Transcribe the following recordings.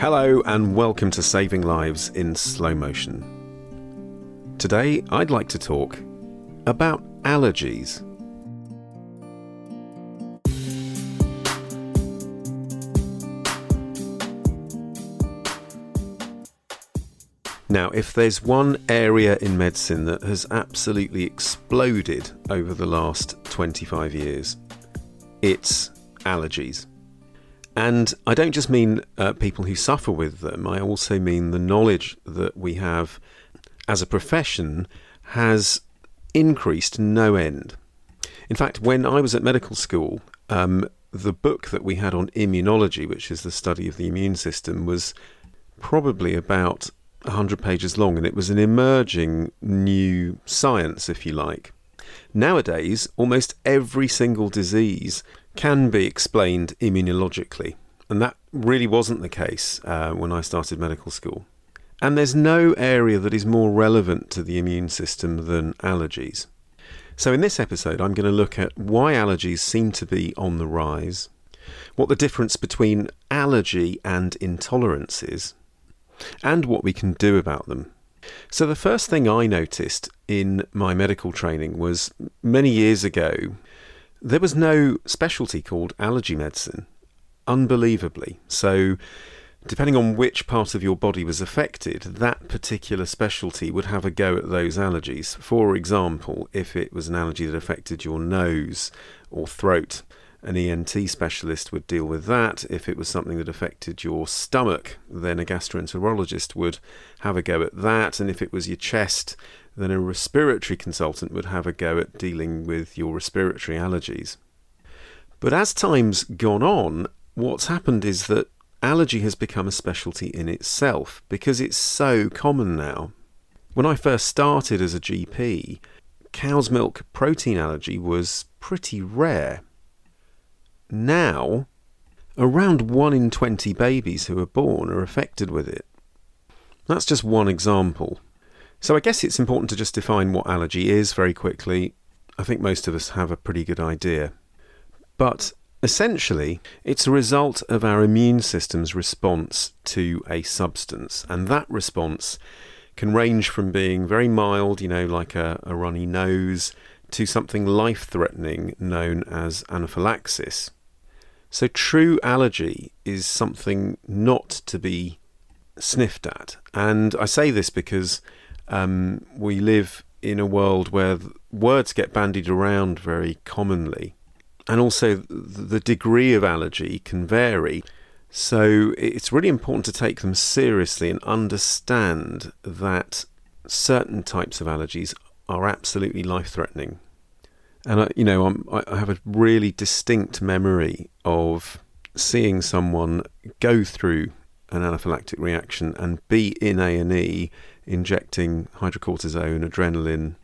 Hello, and welcome to Saving Lives in Slow Motion. Today, I'd like to talk about allergies. Now, if there's one area in medicine that has absolutely exploded over the last 25 years, it's allergies. And I don't just mean uh, people who suffer with them, I also mean the knowledge that we have as a profession has increased no end. In fact, when I was at medical school, um, the book that we had on immunology, which is the study of the immune system, was probably about 100 pages long, and it was an emerging new science, if you like. Nowadays, almost every single disease can be explained immunologically, and that really wasn't the case uh, when I started medical school. And there's no area that is more relevant to the immune system than allergies. So, in this episode, I'm going to look at why allergies seem to be on the rise, what the difference between allergy and intolerance is, and what we can do about them. So, the first thing I noticed in my medical training was many years ago, there was no specialty called allergy medicine, unbelievably. So, depending on which part of your body was affected, that particular specialty would have a go at those allergies. For example, if it was an allergy that affected your nose or throat, an ENT specialist would deal with that. If it was something that affected your stomach, then a gastroenterologist would have a go at that. And if it was your chest, then a respiratory consultant would have a go at dealing with your respiratory allergies. But as time's gone on, what's happened is that allergy has become a specialty in itself because it's so common now. When I first started as a GP, cow's milk protein allergy was pretty rare. Now, around 1 in 20 babies who are born are affected with it. That's just one example. So I guess it's important to just define what allergy is very quickly. I think most of us have a pretty good idea. But essentially, it's a result of our immune system's response to a substance, and that response can range from being very mild, you know, like a, a runny nose, to something life threatening known as anaphylaxis. So, true allergy is something not to be sniffed at. And I say this because um, we live in a world where words get bandied around very commonly. And also, the degree of allergy can vary. So, it's really important to take them seriously and understand that certain types of allergies are absolutely life threatening. And I, you know, I'm, I have a really distinct memory of seeing someone go through an anaphylactic reaction and be in A and E, injecting hydrocortisone, adrenaline,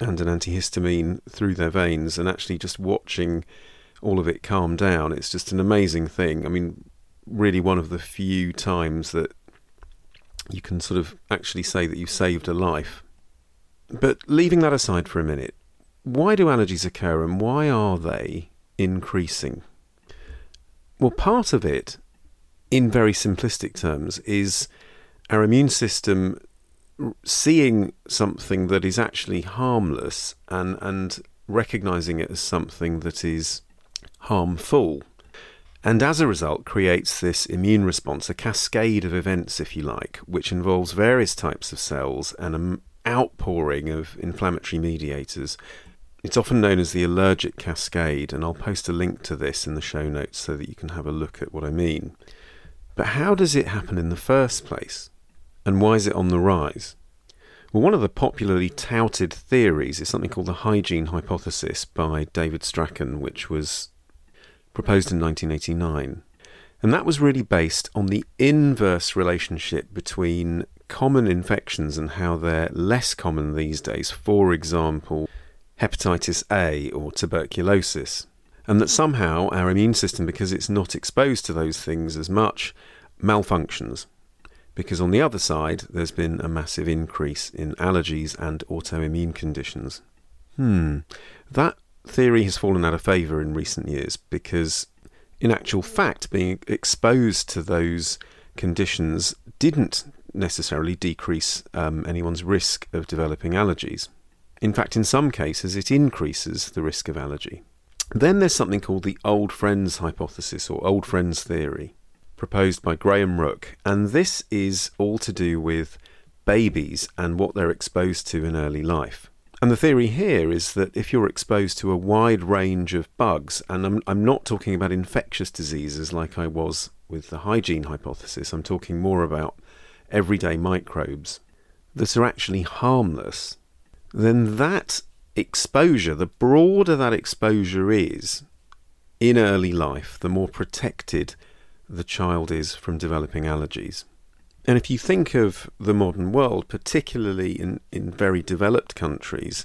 and an antihistamine through their veins, and actually just watching all of it calm down. It's just an amazing thing. I mean, really one of the few times that you can sort of actually say that you've saved a life. But leaving that aside for a minute, why do allergies occur and why are they increasing? Well, part of it, in very simplistic terms, is our immune system seeing something that is actually harmless and, and recognizing it as something that is harmful. And as a result, creates this immune response, a cascade of events, if you like, which involves various types of cells and an outpouring of inflammatory mediators. It's often known as the allergic cascade, and I'll post a link to this in the show notes so that you can have a look at what I mean. But how does it happen in the first place? And why is it on the rise? Well, one of the popularly touted theories is something called the hygiene hypothesis by David Strachan, which was proposed in 1989. And that was really based on the inverse relationship between common infections and how they're less common these days. For example, hepatitis A or tuberculosis. And that somehow our immune system, because it's not exposed to those things as much, malfunctions because on the other side, there's been a massive increase in allergies and autoimmune conditions. Hmm, that theory has fallen out of favour in recent years because, in actual fact, being exposed to those conditions didn't necessarily decrease um, anyone's risk of developing allergies. In fact, in some cases, it increases the risk of allergy. Then there's something called the old friends hypothesis or old friends theory proposed by Graham Rooke, and this is all to do with babies and what they're exposed to in early life. And the theory here is that if you're exposed to a wide range of bugs, and I'm, I'm not talking about infectious diseases like I was with the hygiene hypothesis, I'm talking more about everyday microbes that are actually harmless, then that exposure, the broader that exposure is in early life, the more protected the child is from developing allergies. And if you think of the modern world, particularly in, in very developed countries,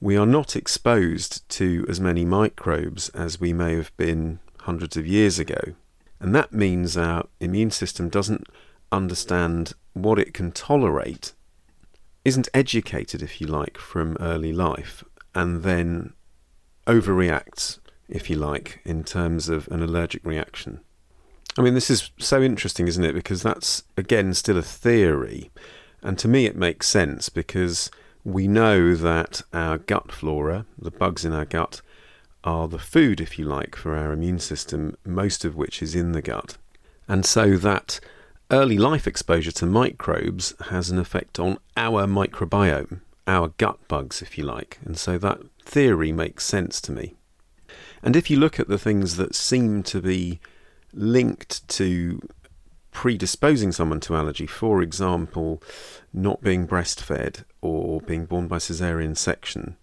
we are not exposed to as many microbes as we may have been hundreds of years ago. And that means our immune system doesn't understand what it can tolerate, isn't educated, if you like, from early life, and then overreacts, if you like, in terms of an allergic reaction. I mean, this is so interesting, isn't it? Because that's, again, still a theory. And to me, it makes sense because we know that our gut flora, the bugs in our gut, are the food, if you like, for our immune system, most of which is in the gut. And so that early life exposure to microbes has an effect on our microbiome, our gut bugs, if you like. And so that theory makes sense to me. And if you look at the things that seem to be linked to predisposing someone to allergy, for example, not being breastfed or being born by caesarean section,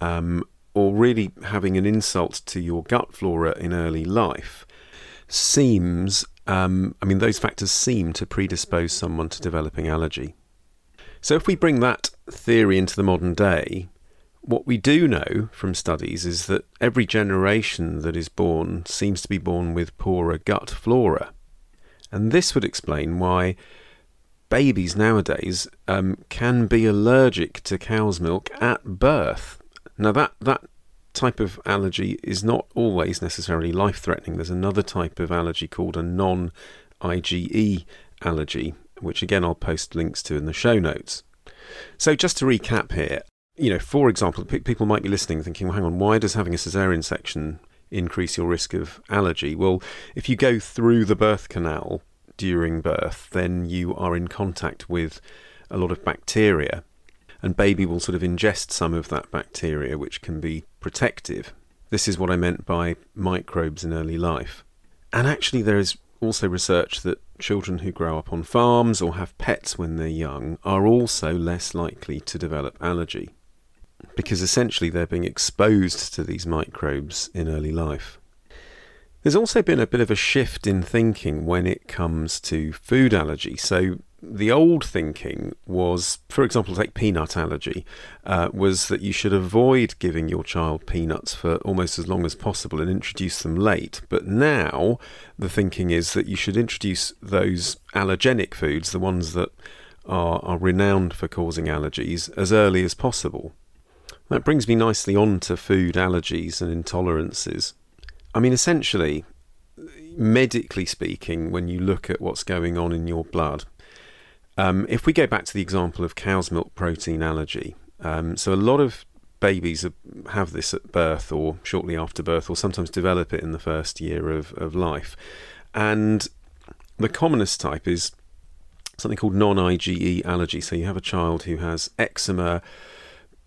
um, or really having an insult to your gut flora in early life, seems, um, I mean, those factors seem to predispose someone to developing allergy. So if we bring that theory into the modern day, what we do know from studies is that every generation that is born seems to be born with poorer gut flora. And this would explain why babies nowadays um, can be allergic to cow's milk at birth. Now, that, that type of allergy is not always necessarily life threatening. There's another type of allergy called a non IgE allergy, which again I'll post links to in the show notes. So, just to recap here, you know, for example, p- people might be listening thinking, well, hang on, why does having a cesarean section increase your risk of allergy? Well, if you go through the birth canal during birth, then you are in contact with a lot of bacteria, and baby will sort of ingest some of that bacteria, which can be protective. This is what I meant by microbes in early life. And actually, there is also research that children who grow up on farms or have pets when they're young are also less likely to develop allergy because essentially they're being exposed to these microbes in early life. There's also been a bit of a shift in thinking when it comes to food allergy. So, the old thinking was, for example, take peanut allergy, uh, was that you should avoid giving your child peanuts for almost as long as possible and introduce them late. But now the thinking is that you should introduce those allergenic foods, the ones that are, are renowned for causing allergies, as early as possible. That brings me nicely on to food allergies and intolerances. I mean, essentially, medically speaking, when you look at what's going on in your blood, Um, if we go back to the example of cow's milk protein allergy, um, so a lot of babies have this at birth or shortly after birth, or sometimes develop it in the first year of, of life. And the commonest type is something called non IgE allergy. So you have a child who has eczema,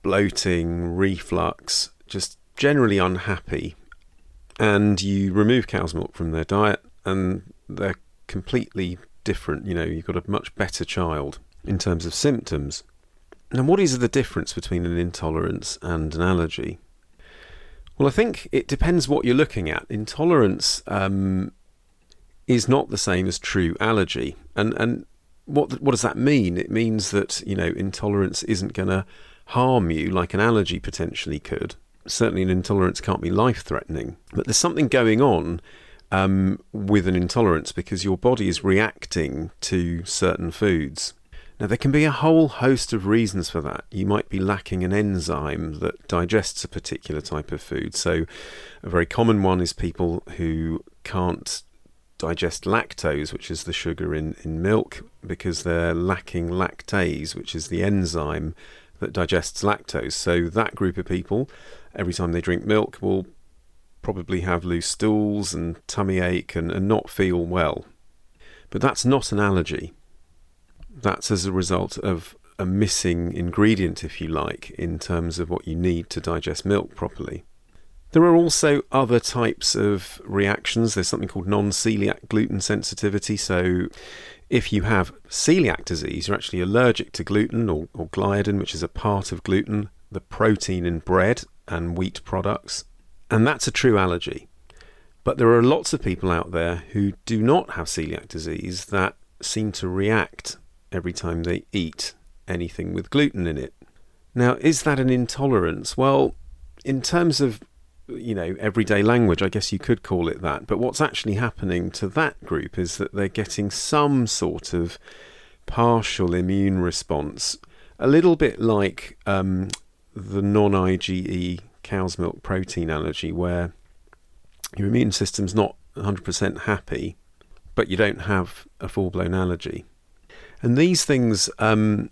bloating, reflux, just generally unhappy, and you remove cow's milk from their diet, and they're completely different. You know, you've got a much better child in terms of symptoms. Now, what is the difference between an intolerance and an allergy? Well, I think it depends what you're looking at. Intolerance um, is not the same as true allergy, and and what what does that mean? It means that you know intolerance isn't going to harm you like an allergy potentially could. Certainly, an intolerance can't be life threatening, but there's something going on um, with an intolerance because your body is reacting to certain foods. Now, there can be a whole host of reasons for that. You might be lacking an enzyme that digests a particular type of food. So, a very common one is people who can't digest lactose, which is the sugar in, in milk, because they're lacking lactase, which is the enzyme that digests lactose. So, that group of people, every time they drink milk, will probably have loose stools and tummy ache and, and not feel well. But that's not an allergy that's as a result of a missing ingredient, if you like, in terms of what you need to digest milk properly. There are also other types of reactions. There's something called non celiac gluten sensitivity. So, if you have celiac disease, you're actually allergic to gluten or, or gliadin, which is a part of gluten, the protein in bread and wheat products. And that's a true allergy. But there are lots of people out there who do not have celiac disease that seem to react every time they eat anything with gluten in it. Now, is that an intolerance? Well, in terms of you know everyday language, I guess you could call it that. But what's actually happening to that group is that they're getting some sort of partial immune response, a little bit like um, the non-IgE cow's milk protein allergy, where your immune system's not 100% happy, but you don't have a full-blown allergy. And these things um,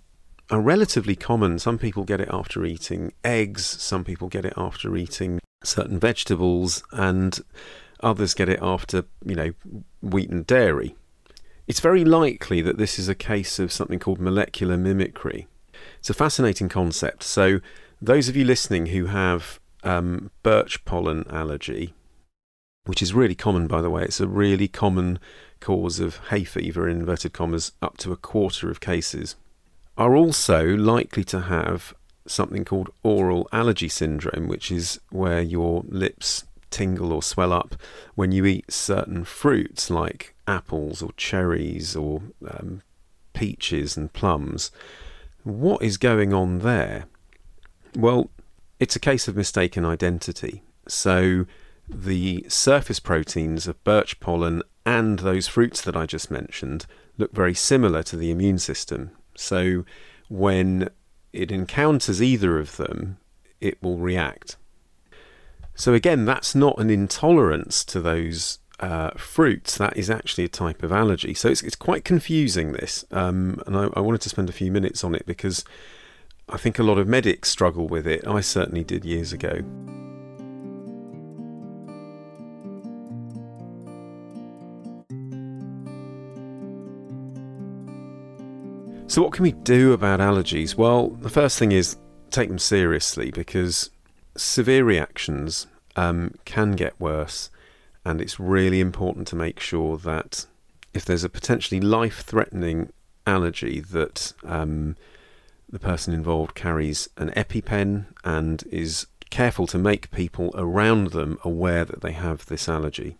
are relatively common. Some people get it after eating eggs, some people get it after eating certain vegetables, and others get it after, you know, wheat and dairy. It's very likely that this is a case of something called molecular mimicry. It's a fascinating concept. So, those of you listening who have um, birch pollen allergy, which is really common, by the way, it's a really common cause of hay fever, in inverted commas, up to a quarter of cases, are also likely to have something called oral allergy syndrome, which is where your lips tingle or swell up when you eat certain fruits like apples or cherries or um, peaches and plums. What is going on there? Well, it's a case of mistaken identity. So, the surface proteins of birch pollen and those fruits that I just mentioned look very similar to the immune system. So when it encounters either of them, it will react. So again, that's not an intolerance to those uh, fruits. That is actually a type of allergy. So it's, it's quite confusing this, um, and I, I wanted to spend a few minutes on it because I think a lot of medics struggle with it. I certainly did years ago. So, what can we do about allergies? Well, the first thing is take them seriously because severe reactions um, can get worse, and it's really important to make sure that if there's a potentially life threatening allergy, that um, the person involved carries an EpiPen and is careful to make people around them aware that they have this allergy.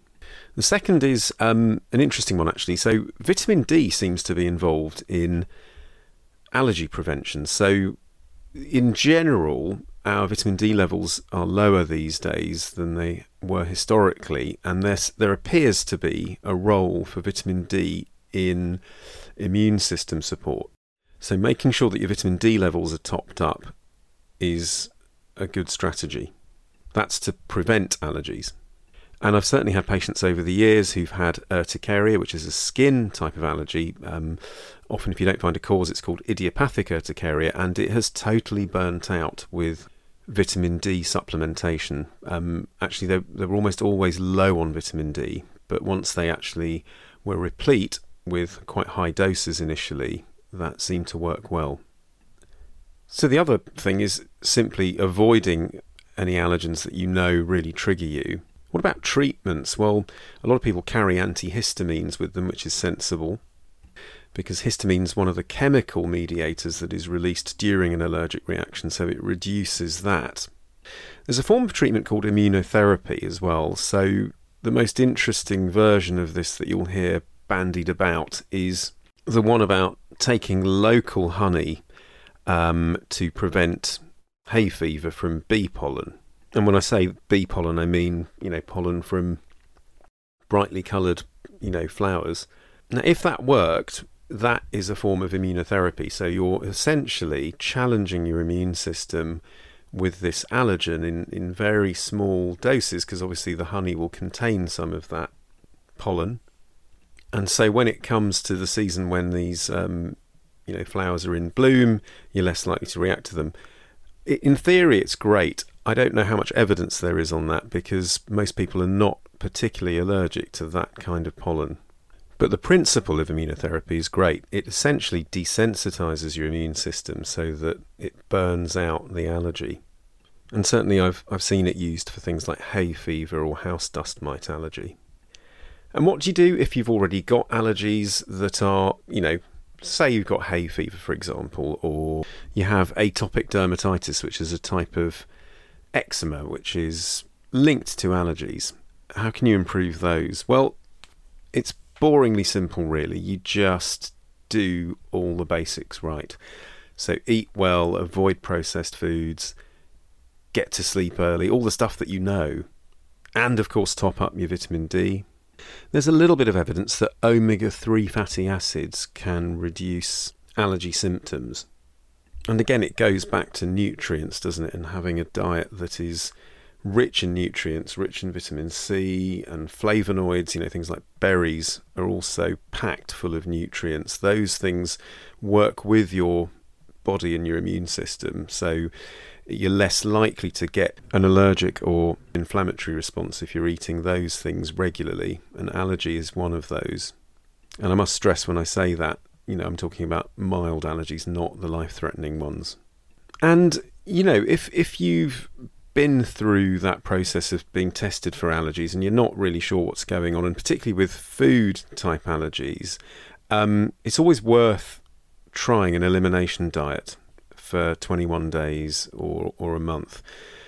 The second is um, an interesting one, actually. So, vitamin D seems to be involved in allergy prevention. So, in general, our vitamin D levels are lower these days than they were historically, and there appears to be a role for vitamin D in immune system support. So, making sure that your vitamin D levels are topped up is a good strategy. That's to prevent allergies. And I've certainly had patients over the years who've had urticaria, which is a skin type of allergy. Um, often, if you don't find a cause, it's called idiopathic urticaria, and it has totally burnt out with vitamin D supplementation. Um, actually, they, they were almost always low on vitamin D, but once they actually were replete with quite high doses initially, that seemed to work well. So, the other thing is simply avoiding any allergens that you know really trigger you. What about treatments? Well, a lot of people carry antihistamines with them, which is sensible because histamine is one of the chemical mediators that is released during an allergic reaction, so it reduces that. There's a form of treatment called immunotherapy as well, so the most interesting version of this that you'll hear bandied about is the one about taking local honey um, to prevent hay fever from bee pollen. And when I say bee pollen, I mean, you know, pollen from brightly coloured, you know, flowers. Now, if that worked, that is a form of immunotherapy. So you're essentially challenging your immune system with this allergen in, in very small doses, because obviously the honey will contain some of that pollen. And so when it comes to the season when these um, you know flowers are in bloom, you're less likely to react to them. In theory, it's great. I don't know how much evidence there is on that because most people are not particularly allergic to that kind of pollen. But the principle of immunotherapy is great. It essentially desensitizes your immune system so that it burns out the allergy. And certainly I've, I've seen it used for things like hay fever or house dust mite allergy. And what do you do if you've already got allergies that are, you know, say you've got hay fever, for example, or you have atopic dermatitis, which is a type of eczema which is linked to allergies. How can you improve those? Well, it's boringly simple, really. You just do all the basics right. So, eat well, avoid processed foods, get to sleep early, all the stuff that you know. And, of course, top up your vitamin D. There's a little bit of evidence that omega 3 fatty acids can reduce allergy symptoms. And again, it goes back to nutrients, doesn't it? And having a diet that is rich in nutrients, rich in vitamin C and flavonoids, you know, things like berries are also packed full of nutrients. Those things work with your body and your immune system. So you're less likely to get an allergic or inflammatory response if you're eating those things regularly. An allergy is one of those. And I must stress when I say that you know, I'm talking about mild allergies, not the life-threatening ones. And you know, if if you've been through that process of being tested for allergies and you're not really sure what's going on, and particularly with food type allergies, um, it's always worth trying an elimination diet for 21 days or, or a month.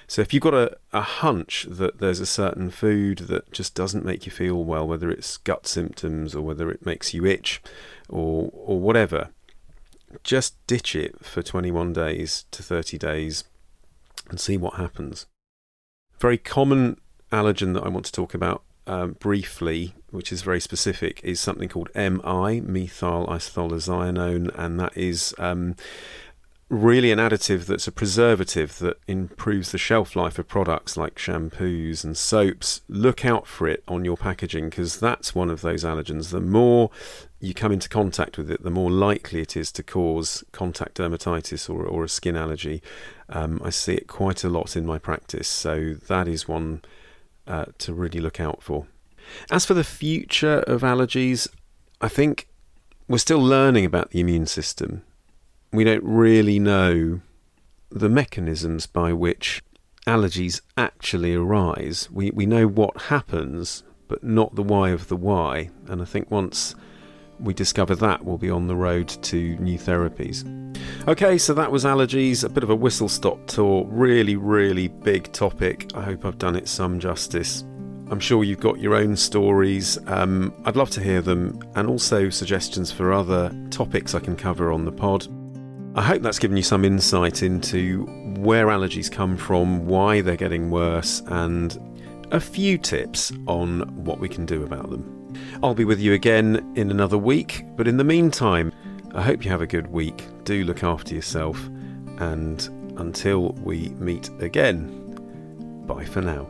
So if you've got a, a hunch that there's a certain food that just doesn't make you feel well, whether it's gut symptoms or whether it makes you itch or or whatever, just ditch it for 21 days to 30 days and see what happens. Very common allergen that I want to talk about um, briefly, which is very specific, is something called MI, methyl isothiazolinone, and that is um, really an additive that's a preservative that improves the shelf life of products like shampoos and soaps. Look out for it on your packaging because that's one of those allergens. The more you come into contact with it, the more likely it is to cause contact dermatitis or, or a skin allergy. Um, I see it quite a lot in my practice, so that is one uh, to really look out for. As for the future of allergies, I think we're still learning about the immune system we don't really know the mechanisms by which allergies actually arise. We, we know what happens, but not the why of the why. And I think once we discover that, we'll be on the road to new therapies. Okay, so that was allergies, a bit of a whistle stop tour, really, really big topic. I hope I've done it some justice. I'm sure you've got your own stories. Um, I'd love to hear them and also suggestions for other topics I can cover on the pod. I hope that's given you some insight into where allergies come from, why they're getting worse, and a few tips on what we can do about them. I'll be with you again in another week, but in the meantime, I hope you have a good week. Do look after yourself, and until we meet again, bye for now.